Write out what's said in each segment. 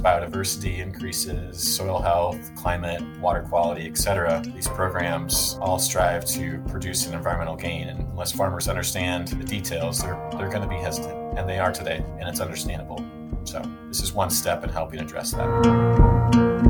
biodiversity increases, soil health, climate, water quality, etc. These programs all strive to produce an environmental gain. And unless farmers understand the details, they're, they're going to be hesitant. And they are today, and it's understandable. So, this is one step in helping address that.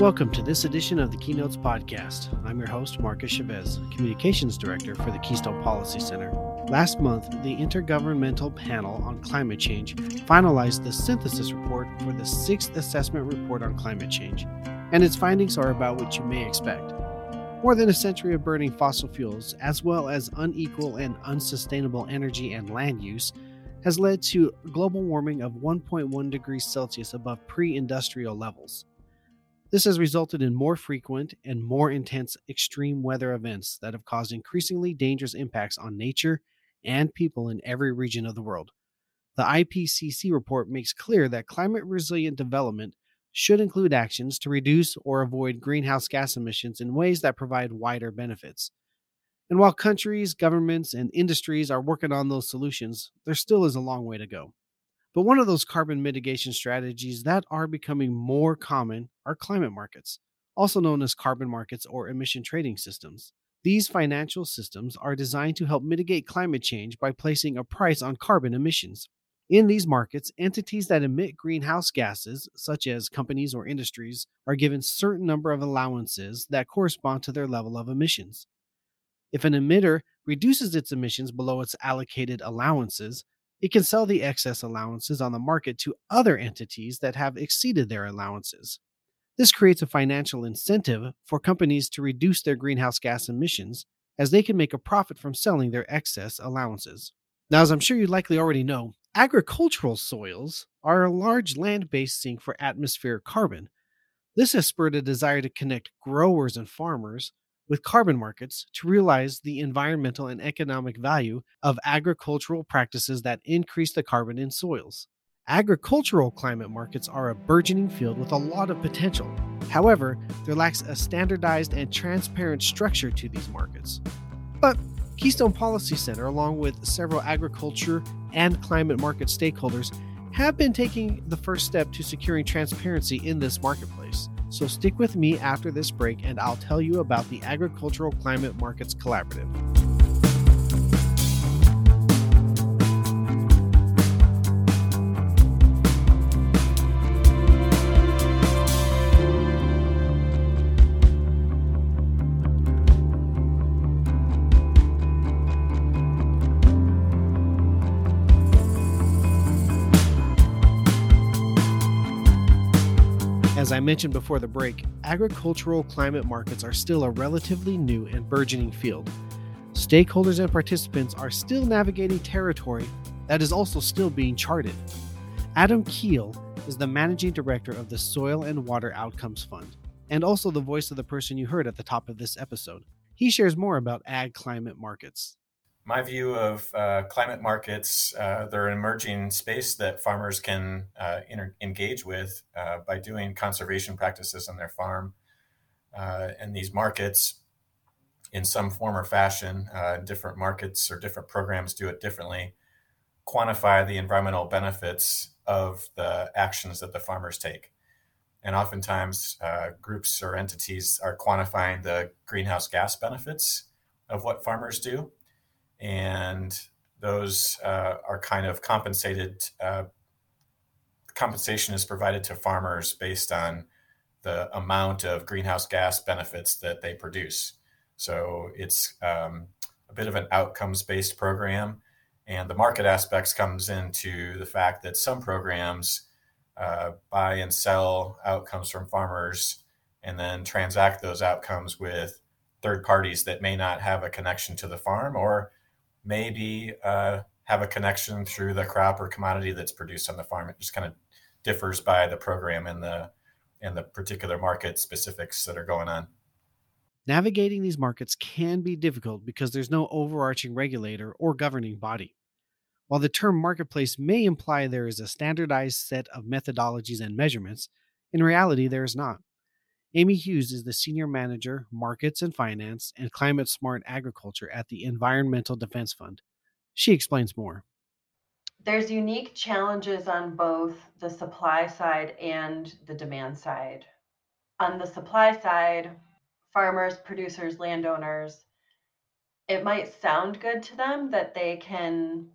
Welcome to this edition of the Keynotes Podcast. I'm your host, Marcus Chavez, Communications Director for the Keystone Policy Center. Last month, the Intergovernmental Panel on Climate Change finalized the synthesis report for the sixth assessment report on climate change, and its findings are about what you may expect. More than a century of burning fossil fuels, as well as unequal and unsustainable energy and land use, has led to global warming of 1.1 degrees Celsius above pre industrial levels. This has resulted in more frequent and more intense extreme weather events that have caused increasingly dangerous impacts on nature and people in every region of the world. The IPCC report makes clear that climate resilient development should include actions to reduce or avoid greenhouse gas emissions in ways that provide wider benefits. And while countries, governments, and industries are working on those solutions, there still is a long way to go. But one of those carbon mitigation strategies that are becoming more common are climate markets, also known as carbon markets or emission trading systems. These financial systems are designed to help mitigate climate change by placing a price on carbon emissions. In these markets, entities that emit greenhouse gases, such as companies or industries, are given certain number of allowances that correspond to their level of emissions. If an emitter reduces its emissions below its allocated allowances, it can sell the excess allowances on the market to other entities that have exceeded their allowances. This creates a financial incentive for companies to reduce their greenhouse gas emissions as they can make a profit from selling their excess allowances. Now, as I'm sure you likely already know, agricultural soils are a large land based sink for atmospheric carbon. This has spurred a desire to connect growers and farmers with carbon markets to realize the environmental and economic value of agricultural practices that increase the carbon in soils. Agricultural climate markets are a burgeoning field with a lot of potential. However, there lacks a standardized and transparent structure to these markets. But Keystone Policy Center, along with several agriculture and climate market stakeholders, have been taking the first step to securing transparency in this marketplace. So stick with me after this break and I'll tell you about the Agricultural Climate Markets Collaborative. I mentioned before the break, agricultural climate markets are still a relatively new and burgeoning field. Stakeholders and participants are still navigating territory that is also still being charted. Adam Kiel is the managing director of the Soil and Water Outcomes Fund, and also the voice of the person you heard at the top of this episode. He shares more about ag climate markets my view of uh, climate markets, uh, they're an emerging space that farmers can uh, inter- engage with uh, by doing conservation practices on their farm. Uh, and these markets, in some form or fashion, uh, different markets or different programs do it differently, quantify the environmental benefits of the actions that the farmers take. And oftentimes, groups or entities are quantifying the greenhouse gas benefits of what farmers do and those uh, are kind of compensated. Uh, compensation is provided to farmers based on the amount of greenhouse gas benefits that they produce. So it's um, a bit of an outcomes based program. And the market aspects comes into the fact that some programs uh, buy and sell outcomes from farmers and then transact those outcomes with third parties that may not have a connection to the farm or maybe uh, have a connection through the crop or commodity that's produced on the farm. It just kind of differs by the program and the and the particular market specifics that are going on. Navigating these markets can be difficult because there's no overarching regulator or governing body. While the term marketplace may imply there is a standardized set of methodologies and measurements, in reality there is not. Amy Hughes is the Senior Manager, Markets and Finance and Climate Smart Agriculture at the Environmental Defense Fund. She explains more. There's unique challenges on both the supply side and the demand side. On the supply side, farmers, producers, landowners, it might sound good to them that they can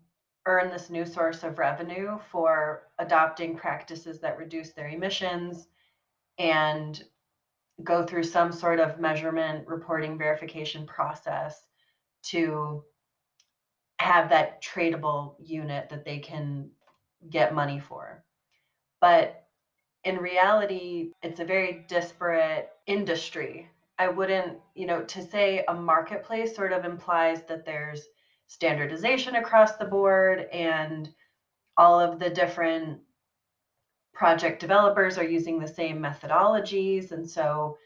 earn this new source of revenue for adopting practices that reduce their emissions and go through some sort of measurement, reporting, verification process to have that tradable unit that they can get money for. But in reality, it's a very disparate industry. I wouldn't, you know, to say a marketplace sort of implies that there's standardization across the board and all of the different project developers are using the same methodologies and so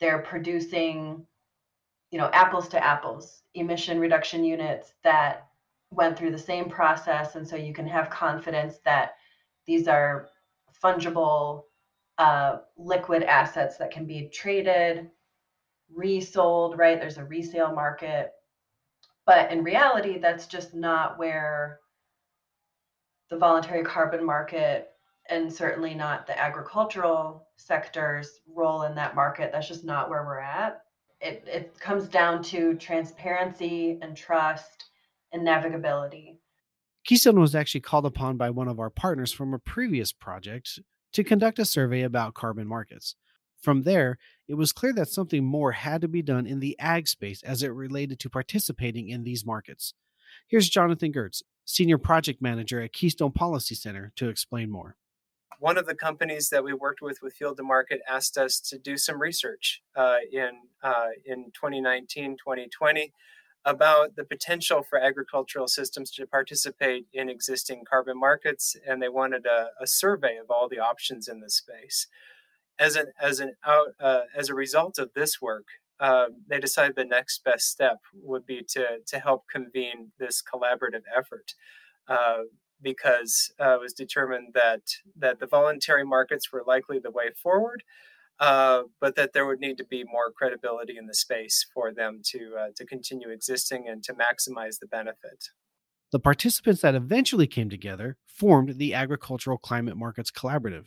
they're producing you know apples to apples emission reduction units that went through the same process and so you can have confidence that these are fungible uh, liquid assets that can be traded resold right? There's a resale market. But in reality that's just not where the voluntary carbon market and certainly not the agricultural sector's role in that market. That's just not where we're at. It, it comes down to transparency and trust and navigability. Keystone was actually called upon by one of our partners from a previous project to conduct a survey about carbon markets. From there, it was clear that something more had to be done in the ag space as it related to participating in these markets. Here's Jonathan Gertz, Senior Project Manager at Keystone Policy Center, to explain more one of the companies that we worked with with Field to Market asked us to do some research uh, in uh, in 2019 2020 about the potential for agricultural systems to participate in existing carbon markets, and they wanted a, a survey of all the options in this space. As an as an out uh, as a result of this work, uh, they decided the next best step would be to to help convene this collaborative effort. Uh, because uh, it was determined that that the voluntary markets were likely the way forward, uh, but that there would need to be more credibility in the space for them to uh, to continue existing and to maximize the benefit. The participants that eventually came together formed the Agricultural Climate Markets Collaborative.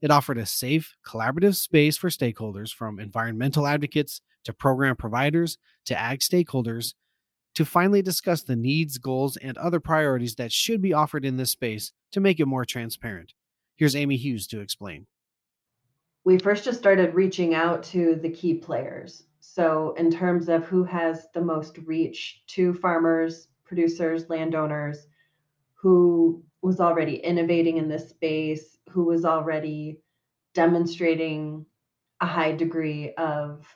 It offered a safe, collaborative space for stakeholders from environmental advocates to program providers to ag stakeholders to finally discuss the needs, goals, and other priorities that should be offered in this space to make it more transparent. Here's Amy Hughes to explain. We first just started reaching out to the key players. So, in terms of who has the most reach to farmers, producers, landowners, who was already innovating in this space, who was already demonstrating a high degree of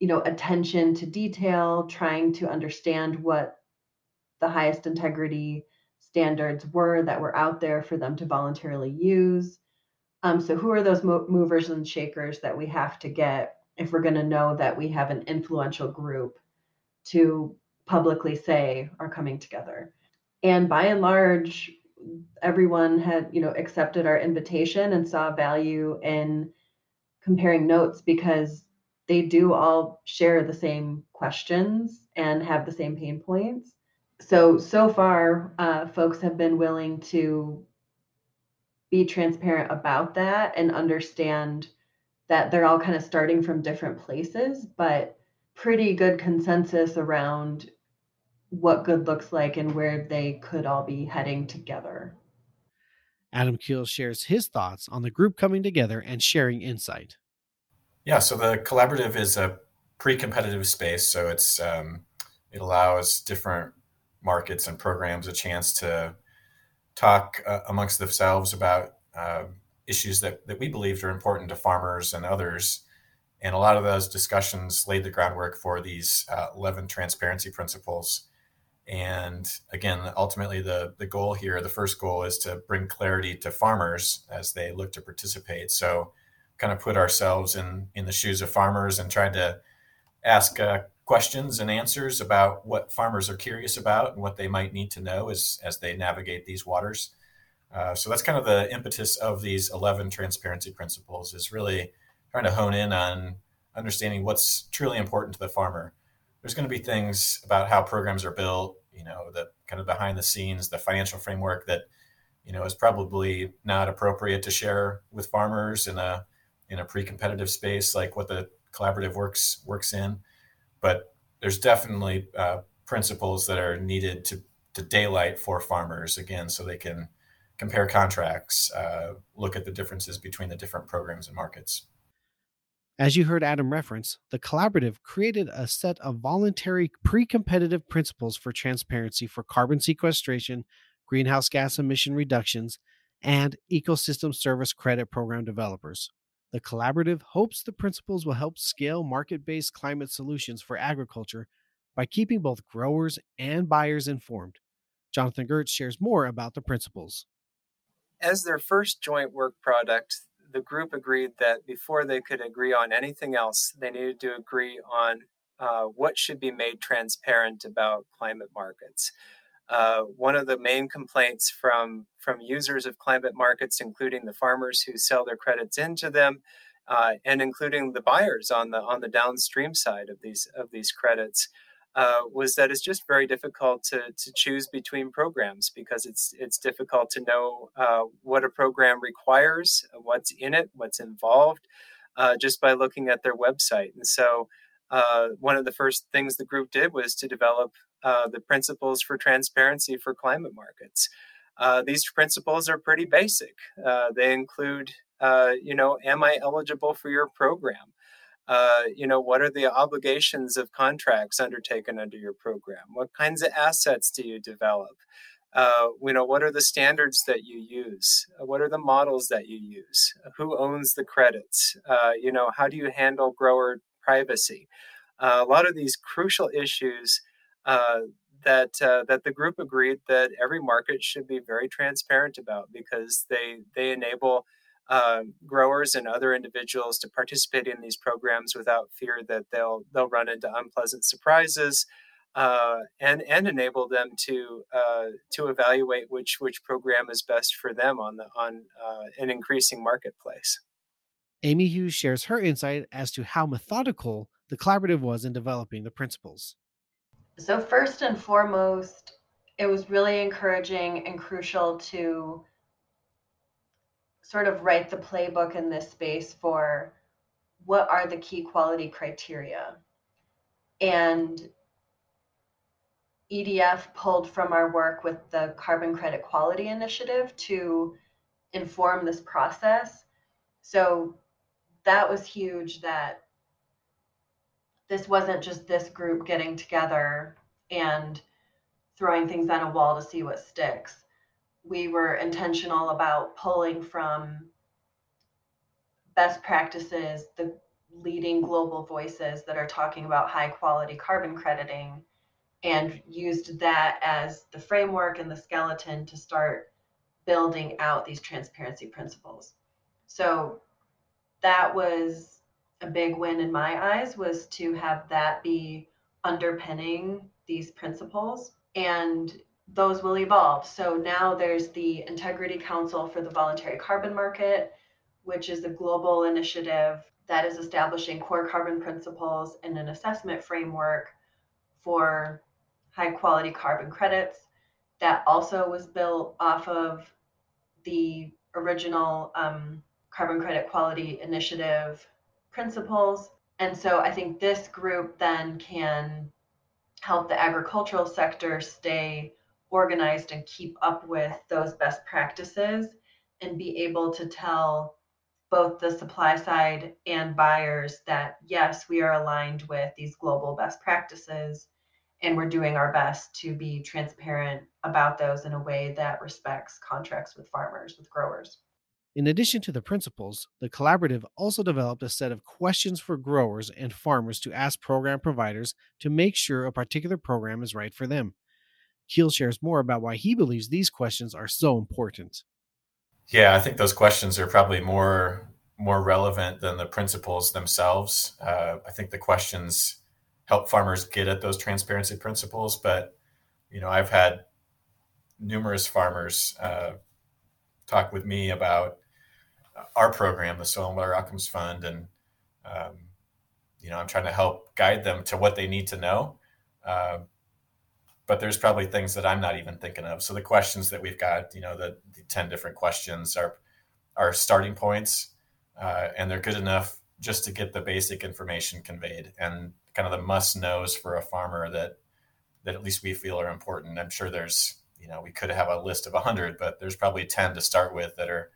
you know attention to detail trying to understand what the highest integrity standards were that were out there for them to voluntarily use. Um, so who are those mo- movers and shakers that we have to get if we're going to know that we have an influential group to publicly say are coming together? And by and large everyone had you know accepted our invitation and saw value in comparing notes because they do all share the same questions and have the same pain points. So, so far, uh, folks have been willing to be transparent about that and understand that they're all kind of starting from different places, but pretty good consensus around what good looks like and where they could all be heading together. Adam Kiel shares his thoughts on the group coming together and sharing insight. Yeah, so the collaborative is a pre-competitive space, so it's um, it allows different markets and programs a chance to talk uh, amongst themselves about uh, issues that, that we believed are important to farmers and others. And a lot of those discussions laid the groundwork for these uh, 11 transparency principles. And again, ultimately, the, the goal here, the first goal is to bring clarity to farmers as they look to participate. So kind of put ourselves in in the shoes of farmers and tried to ask uh, questions and answers about what farmers are curious about and what they might need to know as as they navigate these waters. Uh, so that's kind of the impetus of these 11 transparency principles is really trying to hone in on understanding what's truly important to the farmer. There's going to be things about how programs are built, you know, the kind of behind the scenes, the financial framework that you know is probably not appropriate to share with farmers in a in a pre-competitive space like what the collaborative works works in. But there's definitely uh, principles that are needed to to daylight for farmers again, so they can compare contracts, uh, look at the differences between the different programs and markets. As you heard Adam reference, the collaborative created a set of voluntary pre competitive principles for transparency for carbon sequestration, greenhouse gas emission reductions, and ecosystem service credit program developers. The collaborative hopes the principles will help scale market based climate solutions for agriculture by keeping both growers and buyers informed. Jonathan Gertz shares more about the principles. As their first joint work product, the group agreed that before they could agree on anything else, they needed to agree on uh, what should be made transparent about climate markets. Uh, one of the main complaints from from users of climate markets, including the farmers who sell their credits into them, uh, and including the buyers on the on the downstream side of these of these credits, uh, was that it's just very difficult to, to choose between programs because it's it's difficult to know uh, what a program requires, what's in it, what's involved, uh, just by looking at their website. And so, uh, one of the first things the group did was to develop uh, the principles for transparency for climate markets. these principles are pretty basic. they include, you know, am I eligible for your program? Uh, you know, what are the obligations of contracts undertaken under your program? What kinds of assets do you develop? Uh, you know, what are the standards that you use? Uh, what are the models that you use? Who owns the credits? Uh, you know, how do you handle grower privacy? Uh, a lot of these crucial issues that that the group agreed that every market should be very transparent about because they they enable uh, growers and other individuals to participate in these programs without fear that they'll they'll run into unpleasant surprises, uh, and and enable them to uh, to evaluate which which program is best for them on the on uh, an increasing marketplace. Amy Hughes shares her insight as to how methodical the collaborative was in developing the principles. So first and foremost, it was really encouraging and crucial to sort of write the playbook in this space for what are the key quality criteria. And EDF pulled from our work with the Carbon Credit Quality Initiative to inform this process. So that was huge that this wasn't just this group getting together and throwing things on a wall to see what sticks we were intentional about pulling from best practices, the leading global voices that are talking about high quality carbon crediting, and used that as the framework and the skeleton to start building out these transparency principles. So that was a big win in my eyes was to have that be underpinning these principles and those will evolve. So now there's the Integrity Council for the Voluntary Carbon Market, which is a global initiative that is establishing core carbon principles and an assessment framework for high quality carbon credits. That also was built off of the original um, Carbon Credit Quality Initiative principles. And so I think this group then can help the agricultural sector stay organized and keep up with those best practices and be able to tell both the supply side and buyers that yes, we are aligned with these global best practices and we're doing our best to be transparent about those in a way that respects contracts with farmers, with growers. In addition to the principles, the collaborative also developed a set of questions for growers and farmers to ask program providers to make sure a particular program is right for them. Kiel shares more about why he believes these questions are so important. Yeah, I think those questions are probably more more relevant than the principles themselves. Uh, I think the questions help farmers get at those transparency principles, but you know, I've had numerous farmers uh, talk with me about our program, the Soil and Water Outcomes Fund, and um, you know, I'm trying to help guide them to what they need to know. Uh, but there's probably things that I'm not even thinking of. So the questions that we've got, you know, the, the ten different questions are are starting points, uh, and they're good enough just to get the basic information conveyed and kind of the must knows for a farmer that that at least we feel are important. I'm sure there's you know we could have a list of 100 but there's probably 10 to start with that are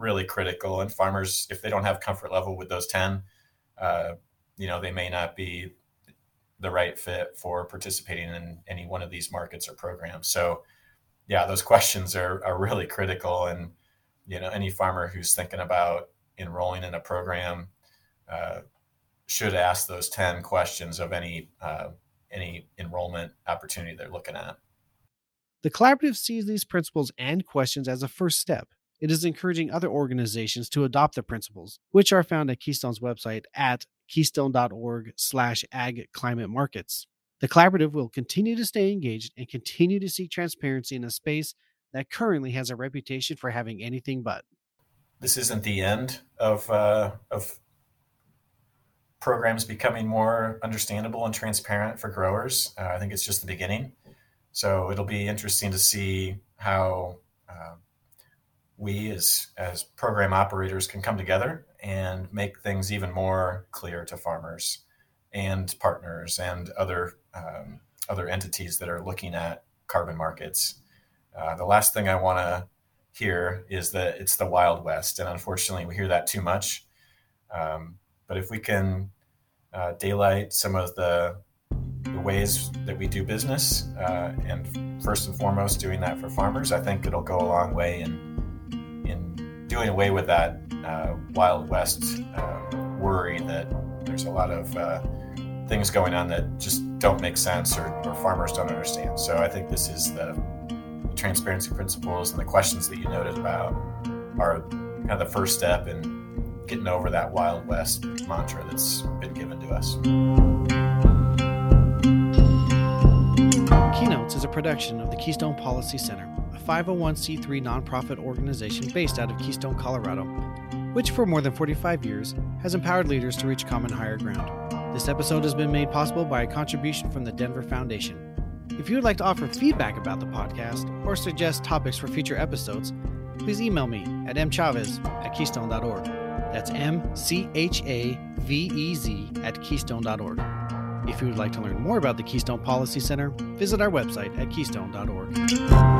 really critical and farmers if they don't have comfort level with those 10 uh, you know they may not be the right fit for participating in any one of these markets or programs so yeah those questions are, are really critical and you know any farmer who's thinking about enrolling in a program uh, should ask those 10 questions of any uh, any enrollment opportunity they're looking at the collaborative sees these principles and questions as a first step. It is encouraging other organizations to adopt the principles, which are found at Keystone's website at keystone.org slash ag climate markets. The collaborative will continue to stay engaged and continue to seek transparency in a space that currently has a reputation for having anything but. This isn't the end of, uh, of programs becoming more understandable and transparent for growers. Uh, I think it's just the beginning. So it'll be interesting to see how uh, we as as program operators can come together and make things even more clear to farmers and partners and other um, other entities that are looking at carbon markets. Uh, the last thing I want to hear is that it's the Wild West, and unfortunately, we hear that too much. Um, but if we can uh, daylight some of the the ways that we do business, uh, and first and foremost, doing that for farmers. I think it'll go a long way in doing away with that uh, Wild West uh, worry that there's a lot of uh, things going on that just don't make sense or, or, farmers don't understand. So I think this is the, transparency principles and the questions that you noted about are kind of the first step in getting over that Wild West mantra that's been given to us. Keynotes is a production of the Keystone Policy Center, 501c3 nonprofit organization based out of Keystone, Colorado, which for more than 45 years has empowered leaders to reach common higher ground. This episode has been made possible by a contribution from the Denver Foundation. If you would like to offer feedback about the podcast or suggest topics for future episodes, please email me at mchavez at keystone.org. That's M C H A V E Z at keystone.org. If you would like to learn more about the Keystone Policy Center, visit our website at keystone.org.